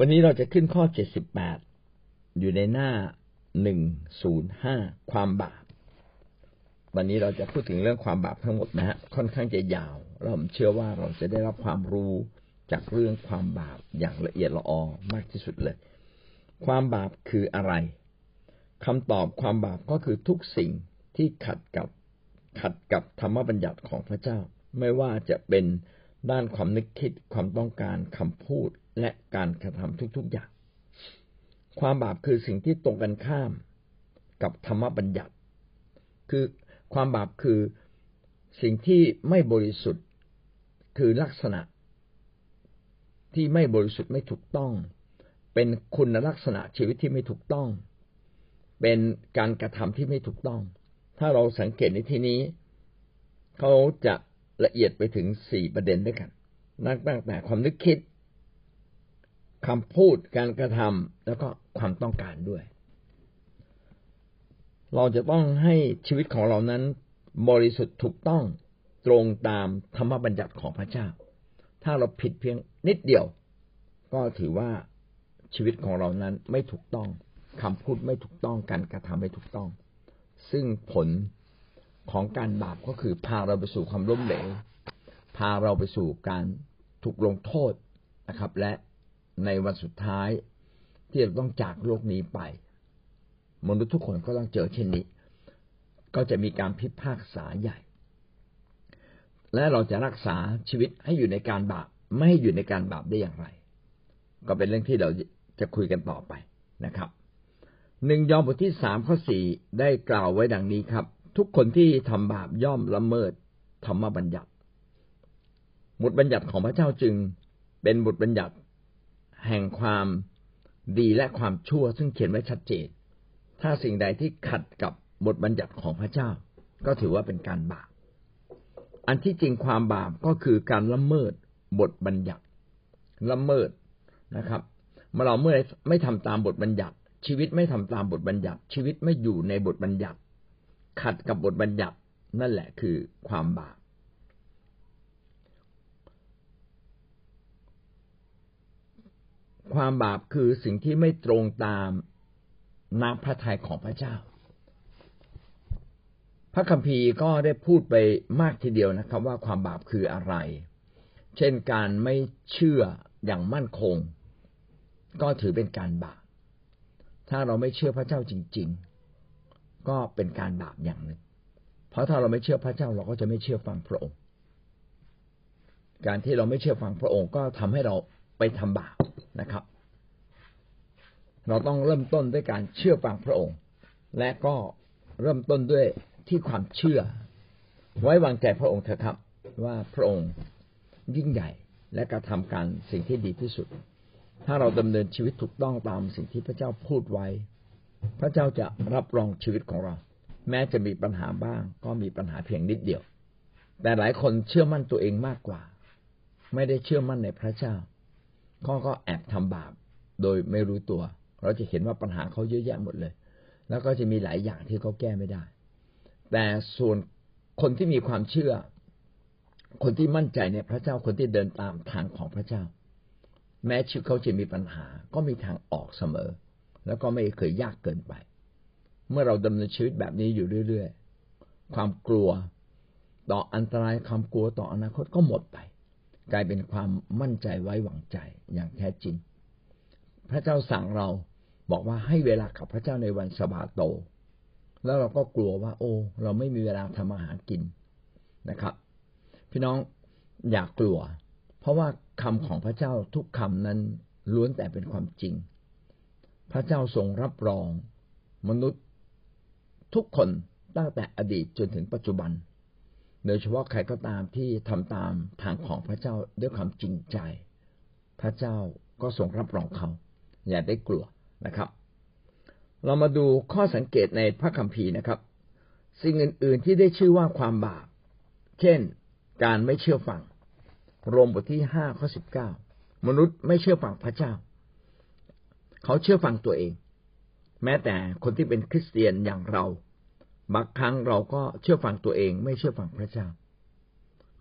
วันนี้เราจะขึ้นข้อเจ็ดสิบแปดอยู่ในหน้าหนึ่งศูนย์ห้าความบาป วันนี้เราจะพูดถึงเรื่องความบาปทั้งหมดนะฮะค่อนข้างจะยาวเราผมเชื่อว่าเราจะได้รับความรู้จากเรื่องความบาปอย่างละเอียดละออมากที่สุดเลย ความบาปคืออะไรคำตอบความบาปก็คือทุกสิ่งที่ขัดกับขัดกับธรรมบัญญัติของพระเจ้า ไม่ว่าจะเป็น ด้านความนึกคิดความต้องการคำพูดและการกระทำทุกๆอย่าง ความบาปคือสิ่งที่ตรงกันข้ามกับธรรมบัญญัติ คือความบาปคือสิ่งที่ไม่บริสุทธิ์คือลักษณะ ที่ไม่บริสุทธิ์ไม่ถูกต้อง เป็นคุณลักษณะชีวิตที่ไม่ถูกต้อง เป็นการกระทำที่ไม่ถูกต้อง ถ้าเราสังเกตในที่นี้ เขาจะ ละเอียดไปถึงสี่ประเด็นด้วยกันนัตั้งแต่ความนึกคิดคำพูดการกระทำแล้วก็ความต้องการด้วย เราจะต้องให้ชีวิตของเรานั้น บริสุทธิ์ถูกต้องตรงตามธรรมบัญญัติของพระเจ้า ถ้าเราผิดเพียงนิดเดียว ก็ถือว่าชีวิตของเรานั้นไม่ถูกต้องคำพูดไม่ถูกต้องการกระทำไม่ถูกต้อง ซึ่งผล ของการบาปก็คือพาเราไปสู่ความล้มเหลวพาเราไปสู่การถูกลงโทษนะครับ และในวันสุดท้ายที่เราต้องจากโลกนี้ไป มนุษย์ทุกคนก็ต้องเจอเช่นนี้ ก็จะมีการพิพากษาใหญ่ และเราจะรักษาชีวิตให้อยู่ในการบาปไม่ให้อยู่ในการบาปได้อย่างไร ก็เป็นเรื่องที่เราจะคุยกันต่อไปนะครับหนึ่งยอห์นบทที่สามข้อสี่ได้กล่าวไว้ดังนี้ครับ ทุกคนที่ทำบาปย่อมละเมิดธรรมบัญญัติบทบัญญัติของพระเจ้าจึงเป็นบทบัญญัติแห่งความดีและความชั่ว ซึ่งเขียนไว้ชัดเจน ถ้าสิ่งใดที่ขัดกับบทบัญญัติของพระเจ้า ก็ถือว่าเป็นการบาป อันที่จริงความบาปก็คือการละเมิดบทบัญญัติ ละเมิดนะครับเมื่อเราเมื่อไม่ทำตามบทบัญญัติ ชีวิตไม่ทำตามบทบัญญัติ ชีวิตไม่อยู่ในบทบัญญัติ ขัดกับบทบัญญัตินั่นแหละคือความบาปความบาปคือสิ่งที่ไม่ตรงตามน้ำพระทัยของพระเจ้า พระคัมภีร์ก็ได้พูดไปมากทีเดียวนะครับ ว่าความบาปคืออะไร เช่นการไม่เชื่ออย่างมั่นคง ก็ถือเป็นการบาป ถ้าเราไม่เชื่อพระเจ้าจริง ก็เป็นการบาปอย่างหนึ่ง เพราะถ้าเราไม่เชื่อพระเจ้าเราก็จะไม่เชื่อฟังพระองค์ การที่เราไม่เชื่อฟังพระองค์ก็ทำให้เราไปทำบาปนะครับ เราต้องเริ่มต้นด้วยการเชื่อฟังพระองค์ และก็เริ่มต้นด้วยที่ความเชื่อ ไว้วางใจพระองค์เถอะครับ ว่าพระองค์ยิ่งใหญ่และกระทำการสิ่งที่ดีที่สุด ถ้าเราดำเนินชีวิตถูกต้องตามสิ่งที่พระเจ้าพูดไว้ พระเจ้าจะรับรองชีวิตของเรา แม้จะมีปัญหาบ้าง ก็มีปัญหาเพียงนิดเดียว แต่หลายคนเชื่อมั่นตัวเองมากกว่า ไม่ได้เชื่อมั่นในพระเจ้าเขาก็แอบทำบาปโดยไม่รู้ตัว เราจะเห็นว่าปัญหาเขาเยอะแยะหมดเลย แล้วก็จะมีหลายอย่างที่เขาแก้ไม่ได้ แต่ส่วนคนที่มีความเชื่อ คนที่มั่นใจในพระเจ้าคนที่เดินตามทางของพระเจ้า แม้ชีวิตเขาจะมีปัญหาก็มีทางออกเสมอ แล้วก็ไม่เคยยากเกินไป เมื่อเราดำเนินชีวิตแบบนี้อยู่เรื่อยๆ ความกลัวต่ออันตรายความกลัวต่ออนาคตก็หมดไป กลายเป็นความมั่นใจไว้วางใจอย่างแท้จริง พระเจ้าสั่งเราบอกว่าให้เวลากับพระเจ้าในวันสบาโต แล้วเราก็กลัวว่า โอ้ เราไม่มีเวลาทำอาหารกินนะครับ พี่น้องอยากกลัว เพราะว่าคำของพระเจ้าทุกคำนั้นล้วนแต่เป็นความจริง พระเจ้าทรงรับรองมนุษย์ทุกคนตั้งแต่อดีตจนถึงปัจจุบัน โดยเฉพาะใครก็ตามที่ทำตามทางของพระเจ้าด้วยความจริงใจ พระเจ้าก็ทรงรับรองเขา อย่าได้กลัวนะครับ เรามาดูข้อสังเกตในพระคัมภีร์นะครับ สิ่งอื่น ๆที่ได้ชื่อว่าความบาป เช่น การไม่เชื่อฟัง โรมบทที่ห้าข้อสิบเก้ามนุษย์ไม่เชื่อฟังพระเจ้า เขาเชื่อฟังตัวเอง แม้แต่คนที่เป็นคริสเตียนอย่างเราบางครั้งเราก็เชื่อฟังตัวเอง ไม่เชื่อฟังพระเจ้า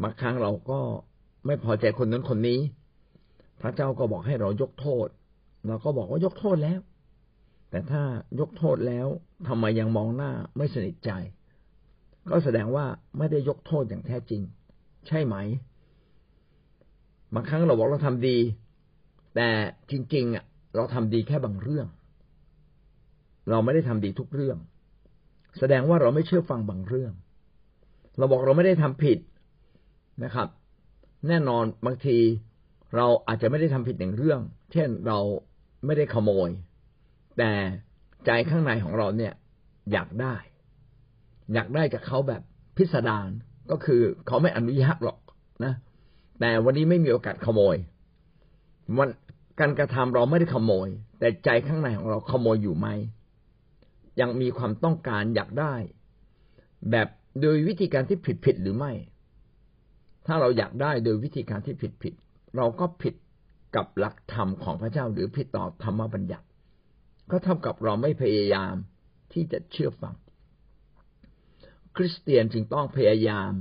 บางครั้งเราก็ไม่พอใจคนนั้นคนนี้ พระเจ้าก็บอกให้เรายกโทษ เราก็บอกว่ายกโทษแล้ว แต่ถ้ายกโทษแล้วทำไมยังมองหน้าไม่สนิทใจ ก็แสดงว่าไม่ได้ยกโทษอย่างแท้จริง ใช่ไหมบางครั้งเราบอกเราทำดี แต่จริง ๆ อะ เราทำดีแค่บางเรื่อง เราไม่ได้ทำดีทุกเรื่อง แสดงว่าเราไม่เชื่อฟังบางเรื่อง เราบอกเราไม่ได้ทำผิดนะครับ แน่นอนบางทีเราอาจจะไม่ได้ทำผิดหนึ่งเรื่อง เช่นเราไม่ได้ขโมย แต่ใจข้างในของเราเนี่ย อยากได้ อยากได้จากเขาแบบพิสดารก็คือเขาไม่อนุญาตหรอกนะ แต่วันนี้ไม่มีโอกาสขโมย วัน การกระทำเราไม่ได้ขโมย แต่ใจข้างในของเราขโมยอยู่ไหม ยังมีความต้องการอยากได้ แบบโดยวิธีการที่ผิดผิดหรือไม่ ถ้าเราอยากได้โดยวิธีการที่ผิดผิด เราก็ผิดกับหลักธรรมของพระเจ้าหรือผิดต่อธรรมบัญญัติ ก็เท่ากับเราไม่พยายามที่จะเชื่อฟัง คริสเตียนจึงต้องพยายาม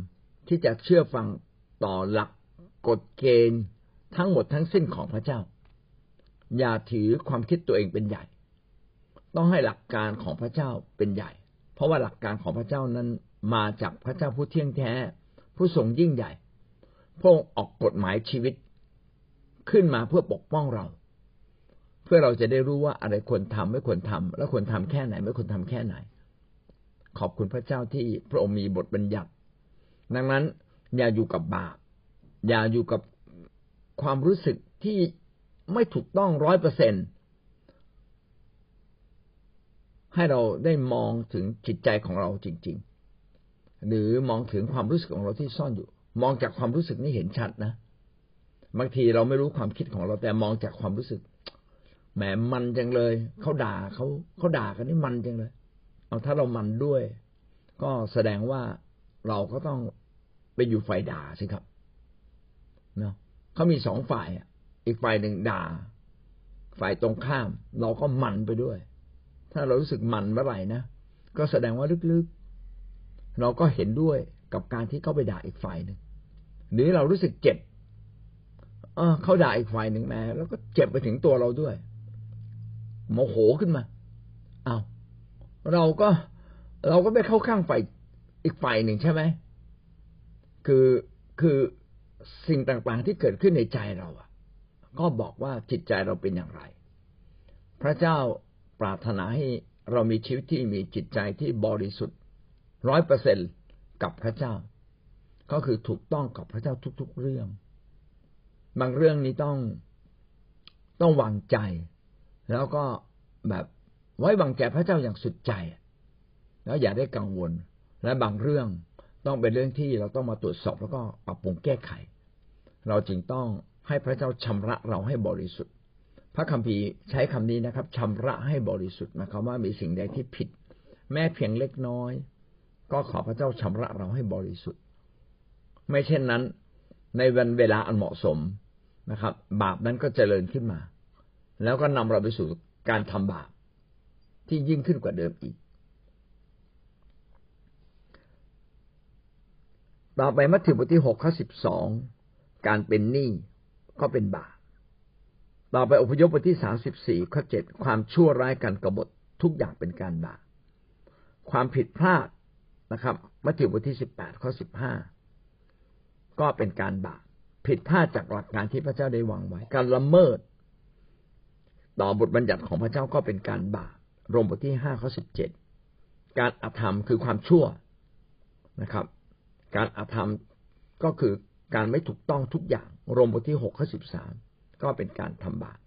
ที่จะเชื่อฟังต่อหลักกฎเกณฑ์ทั้งหมดทั้งสิ้นของพระเจ้า อย่าถือความคิดตัวเองเป็นใหญ่ ต้องให้หลักการของพระเจ้าเป็นใหญ่ เพราะว่าหลักการของพระเจ้านั้นมาจากพระเจ้าผู้เที่ยงแท้ ผู้ทรงยิ่งใหญ่ พระองค์ออกกฎหมายชีวิตขึ้นมาเพื่อปกป้องเรา เพื่อเราจะได้รู้ว่าอะไรควรทำไม่ควรทำและควรทำแค่ไหน ไม่ควรทำแค่ไหน ขอบคุณพระเจ้าที่พระองค์มีบทบัญญัติ ดังนั้นอย่าอยู่กับบาปอย่าอยู่กับความรู้สึกที่ ไม่ถูกต้องร้อยเปอร์เซ็นให้เราได้มองถึงจิตใจของเราจริง ๆ หรือมองถึงความรู้สึกของเราที่ซ่อนอยู่ มองจากความรู้สึกนี้เห็นชัดนะบางทีเราไม่รู้ความคิดของเราแต่มองจากความรู้สึกแหมมันจังเลยเขาด่าเขาเขาด่ากันนี่มันจังเลย เอาถ้าเรามันด้วย ก็แสดงว่าเราก็ต้องไปอยู่ฝ่ายด่าสิครับเนาะเขามีสองฝ่ายอี อีกฝ่ายหนึ่งด่า ฝ่ายตรงข้าม เราก็มันไปด้วย ถ้าเรารู้สึกมันเมื่อไหร่นะก็แสดงว่าลึกๆ เราก็เห็นด้วยกับการที่เขาไปด่าอีกฝ่ายหนึ่งหรือเรารู้สึกเจ็บเออเขาด่าอีกฝ่ายหนึ่งแม่แล้วก็เจ็บไปถึงตัวเราด้วยโมโหขึ้นมาเอา้าเราก็เราก็ไปเข้าข้างฝ่ายอีกฝ่ายหนึ่งใช่ไหมคือคือสิ่งต่างๆที่เกิดขึ้นในใจเราอะ ก็บอกว่าจิตใจเราเป็นอย่างไร พระเจ้าปรารถนาให้เรามีชีวิตที่มีจิตใจที่บริสุทธิ์ร้อยเปอร์เซ็นกับพระเจ้า ก็คือถูกต้องกับพระเจ้าทุก ๆ เรื่อง บางเรื่องนี้ต้องต้องวางใจ แล้วก็แบบไว้วางใจพระเจ้าอย่างสุดใจ แล้วอย่าได้กังวล และบางเรื่องต้องเป็นเรื่องที่เราต้องมาตรวจสอบแล้วก็ปรับปรุงแก้ไข เราจึงต้อง ให้พระเจ้าชำระเราให้บริสุทธิ์ พระคัมภีร์ใช้คำนี้นะครับชำระให้บริสุทธิ์หมายความว่ามีสิ่งใดที่ผิด แม้เพียงเล็กน้อย ก็ขอพระเจ้าชำระเราให้บริสุทธิ์ ไม่เช่นนั้น ในวันเวลาอันเหมาะสมนะครับ บาปนั้นก็เจริญขึ้นมา แล้วก็นำเราไปสู่การทำบาปที่ยิ่งขึ้นกว่าเดิมอีก ต่อไปมัทธิวบทที่หกข้อสิบสองการเป็นหนี้ ก็เป็นบาปต่อไปอพยพบทที่สามสิบสี่ข้อเจ็ดความชั่วร้ายกันกบฏทุกอย่างเป็นการบาปความผิดพลาดนะครับมัทธิวบทที่สิบแปดข้อสิบห้าก็เป็นการบาปผิดพลาดจากหลักการที่พระเจ้าได้วางไว้ การละเมิด ต่อบทบัญญัติของพระเจ้าก็เป็นการบาปรมบทที่ห้าข้อสิบเจ็ดการอธรรมคือความชั่วนะครับ การอธรรมก็คือ การไม่ถูกต้องทุกอย่างรมบทที่หกข้อสิบสามก็เป็นการทำบาป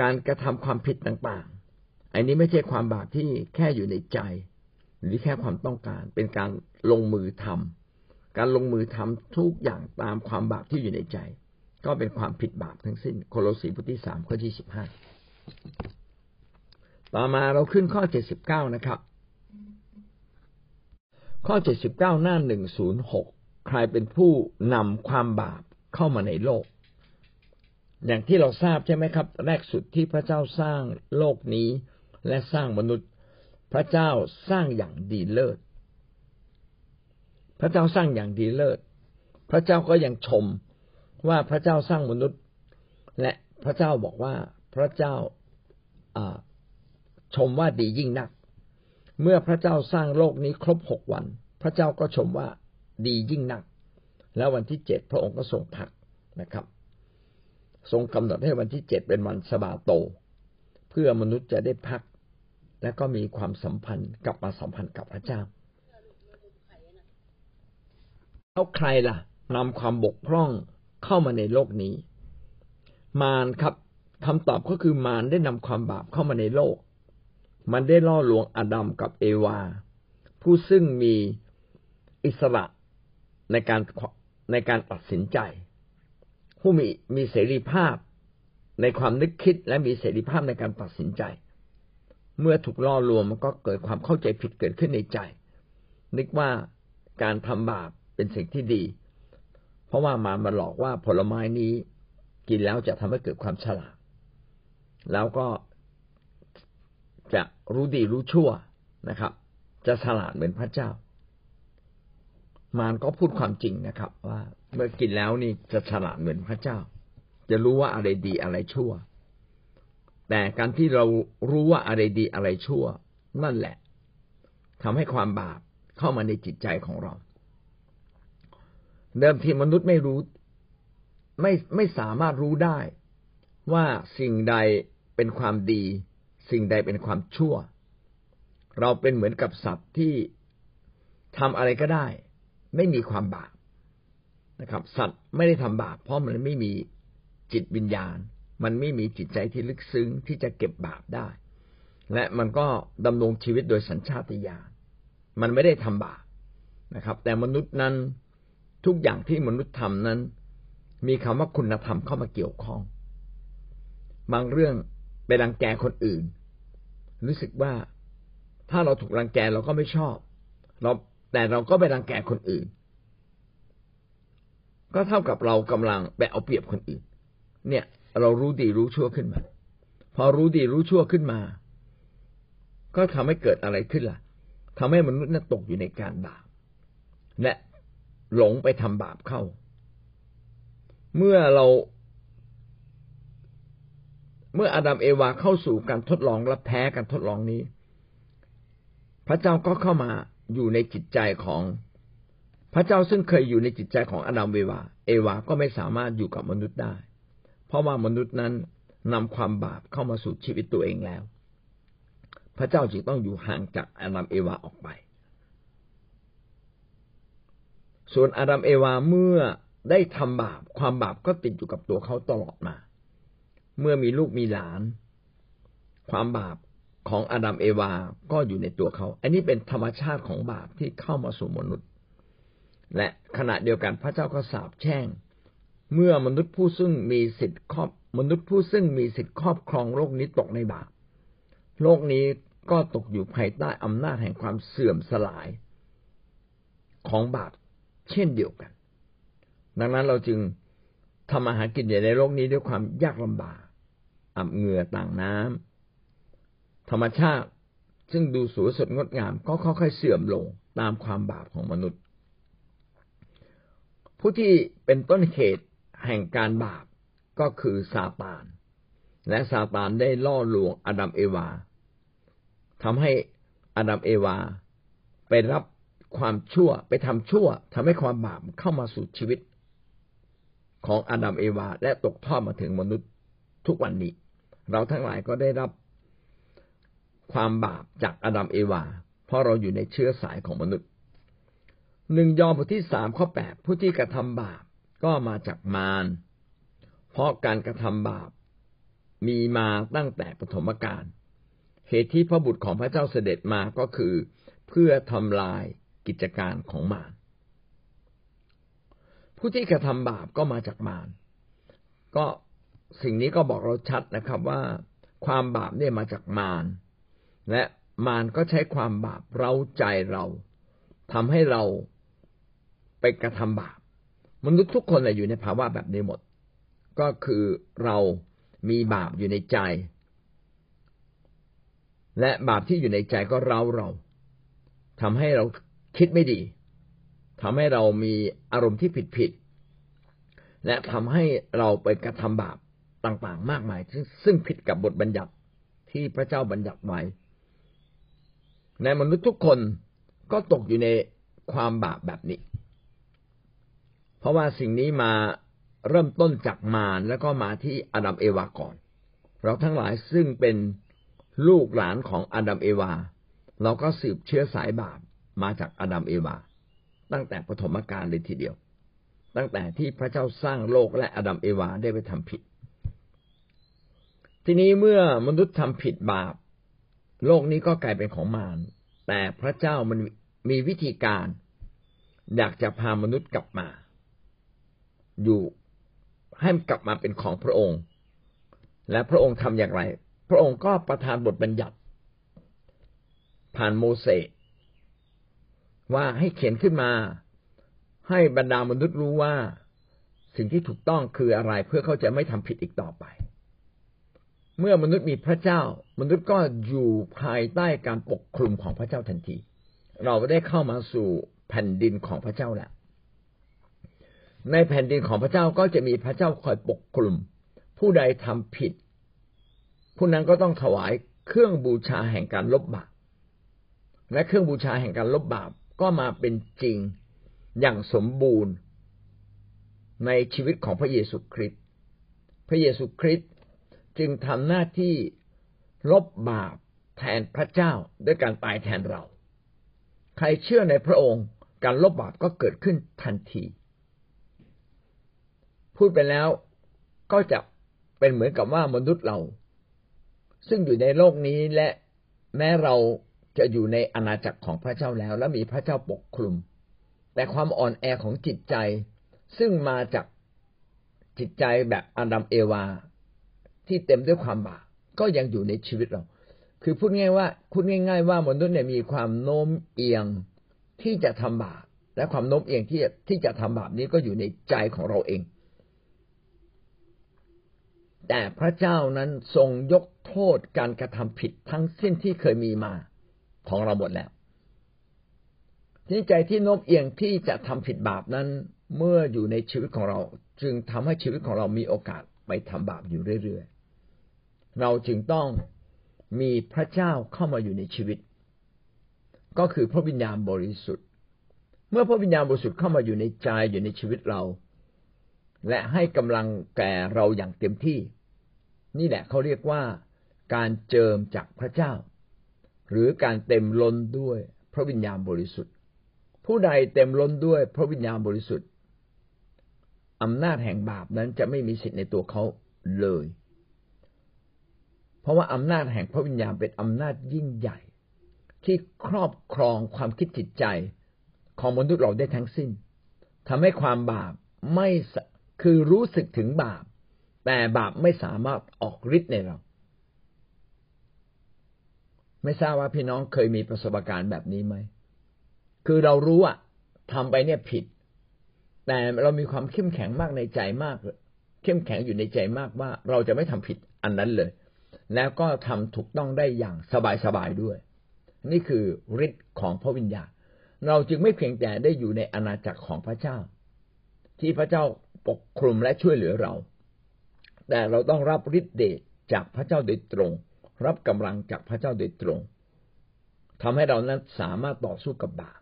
การกระทำความผิดต่างๆ อันนี้ไม่ใช่ความบาปที่แค่อยู่ในใจ หรือแค่ความต้องการ เป็นการลงมือทำการลงมือทำทุกอย่างตามความบาปที่อยู่ในใจ ก็เป็นความผิดบาปทั้งสิ้น โคโลสีบทที่สามข้อที่สิบห้าต่อมาเราขึ้นข้อเจ็ดสิบเก้านะครับ ข้อเจ็ดสิบเก้าหน้าหนึ่งศูนย์หก ใครเป็นผู้นำความบาปเข้ามาในโลก อย่างที่เราทราบใช่ไหมครับ แรกสุดที่พระเจ้าสร้างโลกนี้และสร้างมนุษย์ พระเจ้าสร้างอย่างดีเลิศ พระเจ้าสร้างอย่างดีเลิศ พระเจ้าก็ยังชมว่าพระเจ้าสร้างมนุษย์ และพระเจ้าบอกว่าพระเจ้าชมว่าดียิ่งนัก เมื่อพระเจ้าสร้างโลกนี้ครบหกวัน พระเจ้าก็ชมว่า ดียิ่งนัก แล้ววันที่เจ็ดพระองค์ก็ทรงพักนะครับ ทรงกำหนดให้วันที่เจ็ดเป็นวันสบาโต เพื่อมนุษย์จะได้พัก และก็มีความสัมพันธ์กลับมาสัมพันธ์กับพระเจ้าแล้วใครล่ะนำความบกพร่องเข้ามาในโลกนี้ มารครับคำตอบก็คือมารได้นำความบาปเข้ามาในโลก มันได้ล่อลวงอดัมกับเอวา ผู้ซึ่งมีอิสระ ในการในการตัดสินใจ ผู้มีมีเสรีภาพในความนึกคิดและมีเสรีภาพในการตัดสินใจ เมื่อถูกล่อลวงมันก็เกิดความเข้าใจผิดเกิดขึ้นในใจ นึกว่าการทำบาปเป็นสิ่งที่ดี เพราะว่ามามาหลอกว่าผลไม้นี้กินแล้วจะทำให้เกิดความฉลาด แล้วก็จะรู้ดีรู้ชั่วนะครับ จะฉลาดเหมือนพระเจ้า มารก็พูดความจริงนะครับ ว่าเมื่อกินแล้วนี่จะฉลาดเหมือนพระเจ้า จะรู้ว่าอะไรดีอะไรชั่ว แต่การที่เรารู้ว่าอะไรดีอะไรชั่ว นั่นแหละทำให้ความบาปเข้ามาในจิตใจของเรา เดิมทีมนุษย์ไม่รู้ไม่ไม่สามารถรู้ได้ ว่าสิ่งใดเป็นความดี สิ่งใดเป็นความชั่ว เราเป็นเหมือนกับสัตว์ที่ทำอะไรก็ได้ ไม่มีความบาปนะครับ สัตว์ไม่ได้ทำบาปเพราะมันไม่มีจิตวิญญาณ มันไม่มีจิตใจที่ลึกซึ้งที่จะเก็บบาปได้ และมันก็ดำรงชีวิตโดยสัญชาตญาณมันไม่ได้ทำบาปนะครับ แต่มนุษย์นั้นทุกอย่างที่มนุษย์ทำนั้น มีคำว่าคุณธรรมเข้ามาเกี่ยวข้อง บางเรื่องไปรังแกคนอื่น รู้สึกว่าถ้าเราถูกรังแกเราก็ไม่ชอบ เรา แต่เราก็ไปรังแกคนอื่น ก็เท่ากับเรากำลังไปเอาเปรียบคนอื่น เนี่ย เรารู้ดีรู้ชั่วขึ้นมา พอรู้ดีรู้ชั่วขึ้นมา ก็ทำให้เกิดอะไรขึ้นล่ะทำให้มนุษย์นั้นตกอยู่ในการบาปและหลงไปทำบาปเข้า เมื่อเรา เมื่ออาดัมเอวาเข้าสู่การทดลองและแพ้การทดลองนี้ พระเจ้าก็เข้ามา อยู่ในจิตใจของพระเจ้าซึ่งเคยอยู่ในจิตใจของอาดัมเอวา เอวาก็ไม่สามารถอยู่กับมนุษย์ได้ เพราะว่ามนุษย์นั้นนำความบาปเข้ามาสู่ชีวิตตัวเองแล้ว พระเจ้าจึงต้องอยู่ห่างจากอาดัมเอวาออกไป ส่วนอาดัมเอวาเมื่อได้ทำบาป ความบาปก็ติดอยู่กับตัวเขาตลอดมา เมื่อมีลูกมีหลาน ความบาป ของอาดัมเอวา ก็อยู่ในตัวเขา อันนี้เป็นธรรมชาติของบาปที่เข้ามาสู่มนุษย์ และขณะเดียวกันพระเจ้าก็สาบแช่ง เมื่อมนุษย์ผู้ซึ่งมีสิทธิ์ครอบมนุษย์ผู้ซึ่งมีสิทธิ์ครอบครองโลกนี้ตกในบาป โลกนี้ก็ตกอยู่ภายใต้อำนาจแห่งความเสื่อมสลายของบาปเช่นเดียวกัน ดังนั้นเราจึงทำอาหารกินอยู่ในโลกนี้ด้วยความยากลำบากอาบเหงื่อต่างน้ำ ธรรมชาติซึ่งดูสวยสดงดงามก็ค่อยๆเสื่อมลงตามความบาปของมนุษย์ ผู้ที่เป็นต้นเหตุแห่งการบาปก็คือซาตาน และซาตานได้ล่อลวงอดัมเอวาทำให้อดัมเอวาไปรับความชั่วไปทำชั่วทำให้ความบาปเข้ามาสู่ชีวิต ของอดัมเอวา และตกทอดมาถึงมนุษย์ทุกวันนี้ เราทั้งหลายก็ได้รับ ความบาปจากอาดัมเอวา เพราะเราอยู่ในเชื้อสายของมนุษย์หนึ่งยอห์นบทที่สามข้อแปดผู้ที่กระทำบาปก็มาจากมารเพราะการกระทำบาป มีมาตั้งแต่ปฐมกาลเหตุที่พระบุตรของพระเจ้าเสด็จมาก็คือ เพื่อทำลายกิจการของมารผู้ที่กระทำบาปก็มาจากมารก็สิ่งนี้ก็บอกเราชัดนะครับว่า ความบาปเนี่ยมาจากมาร และมารก็ใช้ความบาปเราใจเราทำให้เราไปกระทำบาปมนุษย์ทุกคนอยู่ในภาวะแบบนี้หมด ก็คือเรามีบาปอยู่ในใจ และบาปที่อยู่ในใจก็เราเราทำให้เราคิดไม่ดีทำให้เรามีอารมณ์ที่ผิดผิดและทำให้เราไปกระทำบาปต่างๆ มากมาย ซึ่งผิดกับบทบัญญัติที่พระเจ้าบัญญัติไว้ ในมนุษย์ทุกคนก็ตกอยู่ในความบาปแบบนี้ เพราะว่าสิ่งนี้มาเริ่มต้นจากมารแล้วก็มาที่อดัมเอวาก่อน เราทั้งหลายซึ่งเป็นลูกหลานของอดัมเอวา เราก็สืบเชื้อสายบาปมาจากอดัมเอวา ตั้งแต่ปฐมกาลเลยทีเดียว ตั้งแต่ที่พระเจ้าสร้างโลกและอดัมเอวาได้ไปทำผิด ทีนี้เมื่อมนุษย์ทำผิดบาป โลกนี้ก็กลายเป็นของมาร แต่พระเจ้ามันมีวิธีการ อยากจะพามนุษย์กลับมา อยู่ให้กลับมาเป็นของพระองค์ และพระองค์ทำอย่างไร พระองค์ก็ประทานบทบัญญัติ ผ่านโมเสสว่าให้เขียนขึ้นมา ให้บรรดามนุษย์รู้ว่า สิ่งที่ถูกต้องคืออะไรเพื่อเขาจะไม่ทำผิดอีกต่อไป เมื่อมนุษย์มีพระเจ้า มนุษย์ก็อยู่ภายใต้การปกคลุมของพระเจ้าทันที เราได้เข้ามาสู่แผ่นดินของพระเจ้าแล้วในแผ่นดินของพระเจ้าก็จะมีพระเจ้าคอยปกคลุม ผู้ใดทำผิด ผู้นั้นก็ต้องถวายเครื่องบูชาแห่งการลบบาปและเครื่องบูชาแห่งการลบบาปก็มาเป็นจริงอย่างสมบูรณ์ในชีวิตของพระเยซูคริสต์พระเยซูคริสต์ จึงทำหน้าที่ลบบาปแทนพระเจ้าด้วยการตายแทนเรา ใครเชื่อในพระองค์การลบบาปก็เกิดขึ้นทันที พูดไปแล้วก็จะเป็นเหมือนกับว่ามนุษย์เรา ซึ่งอยู่ในโลกนี้และแม้เราจะอยู่ในอาณาจักรของพระเจ้าแล้ว และมีพระเจ้าปกคลุม แต่ความอ่อนแอของจิตใจซึ่งมาจากจิตใจแบบอาดัมเอวา ที่เต็มด้วยความบาปก็ยังอยู่ในชีวิตเรา คือพูดง่ายว่าพูดง่าย ๆ ว่ามนุษย์เนี่ยมีความโน้มเอียงที่จะทำบาปและความโน้มเอียงที่ที่จะทำบาปนี้ก็อยู่ในใจของเราเอง แต่พระเจ้านั้นทรงยกโทษการกระทำผิดทั้งสิ้นที่เคยมีมาของเราหมดแล้วที่ใจที่โน้มเอียงที่จะทำผิดบาปนั้น เมื่ออยู่ในชีวิตของเรา จึงทำให้ชีวิตของเรามีโอกาสไปทำบาปอยู่เรื่อยๆ เราจึงต้องมีพระเจ้าเข้ามาอยู่ในชีวิต ก็คือพระวิญญาณบริสุทธิ์ เมื่อพระวิญญาณบริสุทธิ์เข้ามาอยู่ในใจอยู่ในชีวิตเรา และให้กำลังแก่เราอย่างเต็มที่ นี่แหละเขาเรียกว่าการเจิมจากพระเจ้า หรือการเต็มล้นด้วยพระวิญญาณบริสุทธิ์ ผู้ใดเต็มล้นด้วยพระวิญญาณบริสุทธิ์อำนาจแห่งบาปนั้นจะไม่มีสิทธิ์ในตัวเขาเลย ราะว่าอำนาจแห่งพระวิญญาณเป็นอำนาจยิ่งใหญ่ ที่ครอบครองความคิดจิตใจของมนุษย์เราได้ทั้งสิ้นทำให้ความบาปไม่คือรู้สึกถึงบาป แต่บาปไม่สามารถออกฤทธิ์ในเรา ไม่ทราบว่าพี่น้องเคยมีประสบการณ์แบบนี้ไหมคือเรารู้อะทำไปเนี่ยผิด แต่เรามีความเข้มแข็งมากในใจมาก เข้มแข็งอยู่ในใจมากว่า เราจะไม่ทำผิดอันนั้นเลย แล้วก็ทำถูกต้องได้อย่างสบายๆด้วย นี่คือฤทธิ์ของพระวิญญาณ เราจึงไม่เพียงแต่ได้อยู่ในอาณาจักรของพระเจ้า ที่พระเจ้าปกคลุมและช่วยเหลือเรา แต่เราต้องรับฤทธิ์เดชจากพระเจ้าโดยตรง รับกำลังจากพระเจ้าโดยตรงทำให้เรานั้นสามารถต่อสู้กับบาป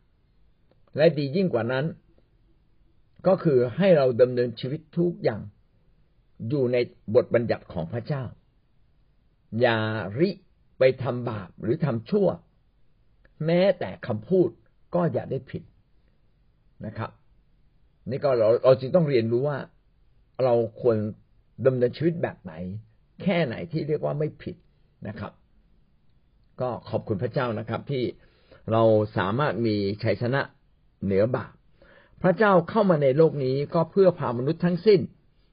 และดียิ่งกว่านั้น ก็คือให้เราดำเนินชีวิตทุกอย่างอยู่ในบทบัญญัติของพระเจ้า อย่าริไปทำบาปหรือทำชั่ว แม้แต่คำพูดก็อย่าได้ผิดนะครับ นี่ก็เราเราจึงต้องเรียนรู้ว่า เราควรดำเนินชีวิตแบบไหน แค่ไหนที่เรียกว่าไม่ผิดนะครับ ก็ขอบคุณพระเจ้านะครับ ที่เราสามารถมีชัยชนะเหนือบาปพระเจ้าเข้ามาในโลกนี้ก็เพื่อพามนุษย์ทั้งสิ้น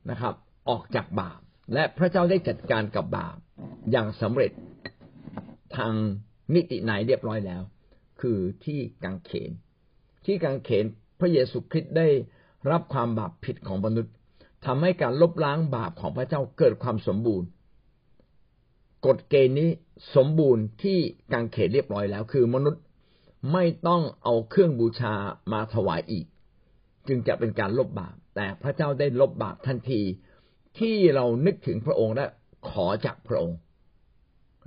นะครับ ออกจากบาปและพระเจ้าได้จัดการกับบาป อย่างสำเร็จทางมิติไหนเรียบร้อยแล้ว คือที่กังเขน ที่กังเขนพระเยซูคริสต์ได้รับความบาปผิดของมนุษย์ทำให้การลบล้างบาปของพระเจ้าเกิดความสมบูรณ์ กฎเกณฑ์นี้สมบูรณ์ที่กางเขนเรียบร้อยแล้ว คือมนุษย์ไม่ต้องเอาเครื่องบูชามาถวายอีก จึงจะเป็นการลบบาป แต่พระเจ้าได้ลบบาปทันทีที่เรานึกถึงพระองค์และ ขอจากพระองค์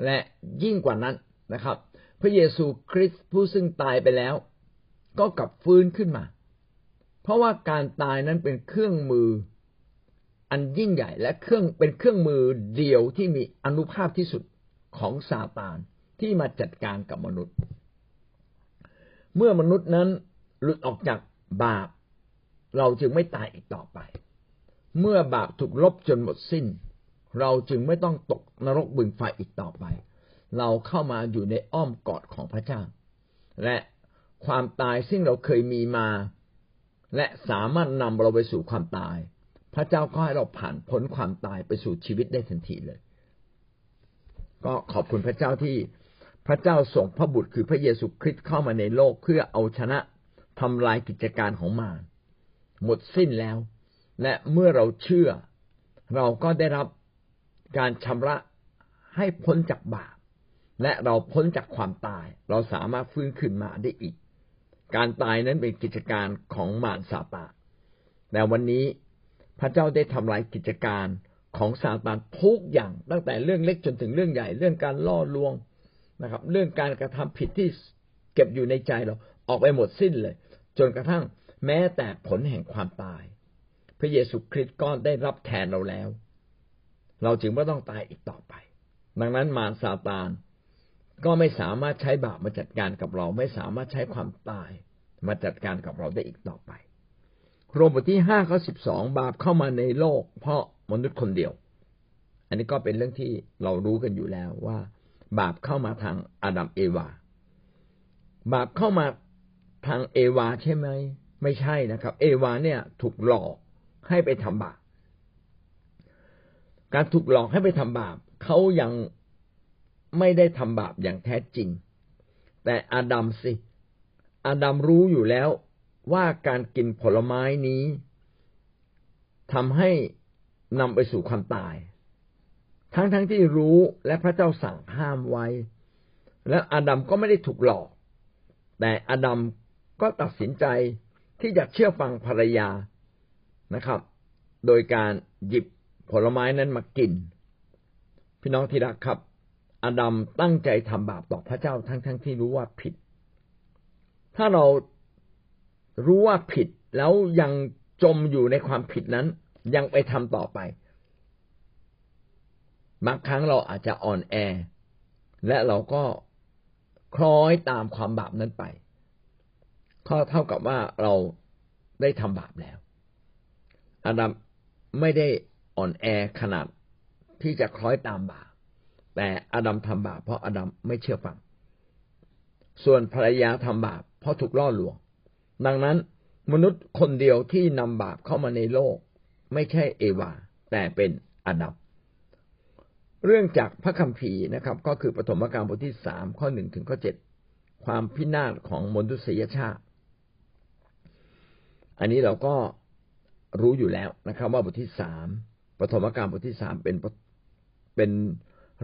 และยิ่งกว่านั้นนะครับ พระเยซูคริสต์ผู้ซึ่งตายไปแล้ว ก็กลับฟื้นขึ้นมา เพราะว่าการตายนั้นเป็นเครื่องมือ อันยิ่งใหญ่และเครื่องเป็นเครื่องมือเดียวที่มีอนุภาพที่สุดของซาตานที่มาจัดการกับมนุษย์ เมื่อมนุษย์นั้นหลุดออกจากบาป เราจึงไม่ตายอีกต่อไป เมื่อบาปถูกลบจนหมดสิ้น เราจึงไม่ต้องตกนรกบึงไฟอีกต่อไป เราเข้ามาอยู่ในอ้อมกอดของพระเจ้า และความตายซึ่งเราเคยมีมา และสามารถนำเราไปสู่ความตาย พระเจ้าก็ให้เราผ่านพ้นความตายไปสู่ชีวิตได้ทันทีเลย ก็ขอบคุณพระเจ้าที่พระเจ้าส่งพระบุตรคือพระเยซูคริสต์เข้ามาในโลกเพื่อเอาชนะทำลายกิจการของมารหมดสิ้นแล้ว และเมื่อเราเชื่อ เราก็ได้รับ การชำระให้พ้นจากบาป และเราพ้นจากความตาย เราสามารถฟื้นขึ้นมาได้อีก การตายนั้นเป็นกิจการของมารซาตานแต่วันนี้พระเจ้าได้ทำลายกิจการของซาตานทุกอย่าง ตั้งแต่เรื่องเล็กจนถึงเรื่องใหญ่ เรื่องการล่อลวงนะครับ เรื่องการกระทำผิดที่เก็บอยู่ในใจเราออกไปหมดสิ้นเลย จนกระทั่งแม้แต่ผลแห่งความตาย พระเยซูคริสต์ก็ได้รับแทนเราแล้ว เราจึงไม่ต้องตายอีกต่อไป ดังนั้นมารซาตานก็ไม่สามารถใช้บาปมาจัดการกับเรา ไม่สามารถใช้ความตายมาจัดการกับเราได้อีกต่อไป โรมบทที่ห้าข้อสิบสองบาปเข้ามาในโลก เพราะมนุษย์คนเดียว อันนี้ก็เป็นเรื่องที่เรารู้กันอยู่แล้วว่า บาปเข้ามาทางอาดัมเอวา บาปเข้ามาทางเอวาใช่ไหม ไม่ใช่นะครับ เอวาเนี่ยถูกหลอกให้ไปทำบาป การถูกหลอกให้ไปทำบาปเขายังไม่ได้ทำบาปอย่างแท้จริง แต่อาดัมสิอาดัมรู้อยู่แล้วว่าการกินผลไม้นี้ทำให้นำไปสู่ความตาย ทั้งๆทที่รู้และพระเจ้าสั่งห้ามไว้ และอาดัมก็ไม่ได้ถูกหลอก แต่อาดัมก็ตัดสินใจที่จะเชื่อฟังภรรยานะครับ โดยการหยิบ ผลไม้นั้นมากิน พี่น้องที่รักครับ อดัมตั้งใจทำบาปต่อพระเจ้าทั้งๆทที่รู้ว่าผิด ถ้าเรารู้ว่าผิดแล้วยังจมอยู่ในความผิดนั้น ยังไปทำต่อไปบางครั้งเราอาจจะอ่อนแอ และเราก็คล้อยตามความบาปนั้นไปก็เท่ากับว่าเราได้ทำบาปแล้วอาดัมไม่ได้ อ่อนแอขนาดที่จะคล้อยตามบาปแต่อาดัมทำบาปเพราะอาดัมไม่เชื่อฟัง ส่วนภรรยาทำบาปเพราะถูกล่อลวง ดังนั้นมนุษย์คนเดียวที่นำบาปเข้ามาในโลก ไม่ใช่เอวา แต่เป็นอาดัมเรื่องจากพระคัมภีร์นะครับ ก็คือปฐมกาลบทที่สามข้อหนึ่งถึงข้อเจ็ดความพินาศของมนุษยชาติ อันนี้เราก็รู้อยู่แล้วนะครับ ว่าบทที่สาม ปฐมกาลบทที่สามเป็นเป็น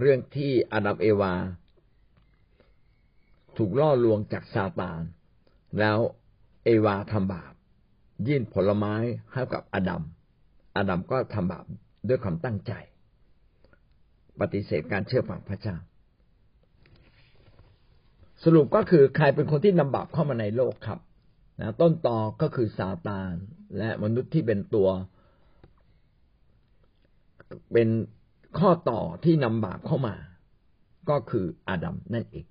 เรื่องที่อาดัมเอวา ถูกล่อลวงจากซาตาน แล้วเอวาทำบาป ยื่นผลไม้ให้กับอาดัมอาดัมก็ทำบาปด้วยความตั้งใจ ปฏิเสธการเชื่อฟังพระเจ้า สรุปก็คือใครเป็นคนที่นำบาปเข้ามาในโลกครับนะต้นตอก็คือซาตาน และมนุษย์ที่เป็นตัว เป็นข้อต่อที่นำบาปเข้ามา ก็คืออาดัมนั่นเอง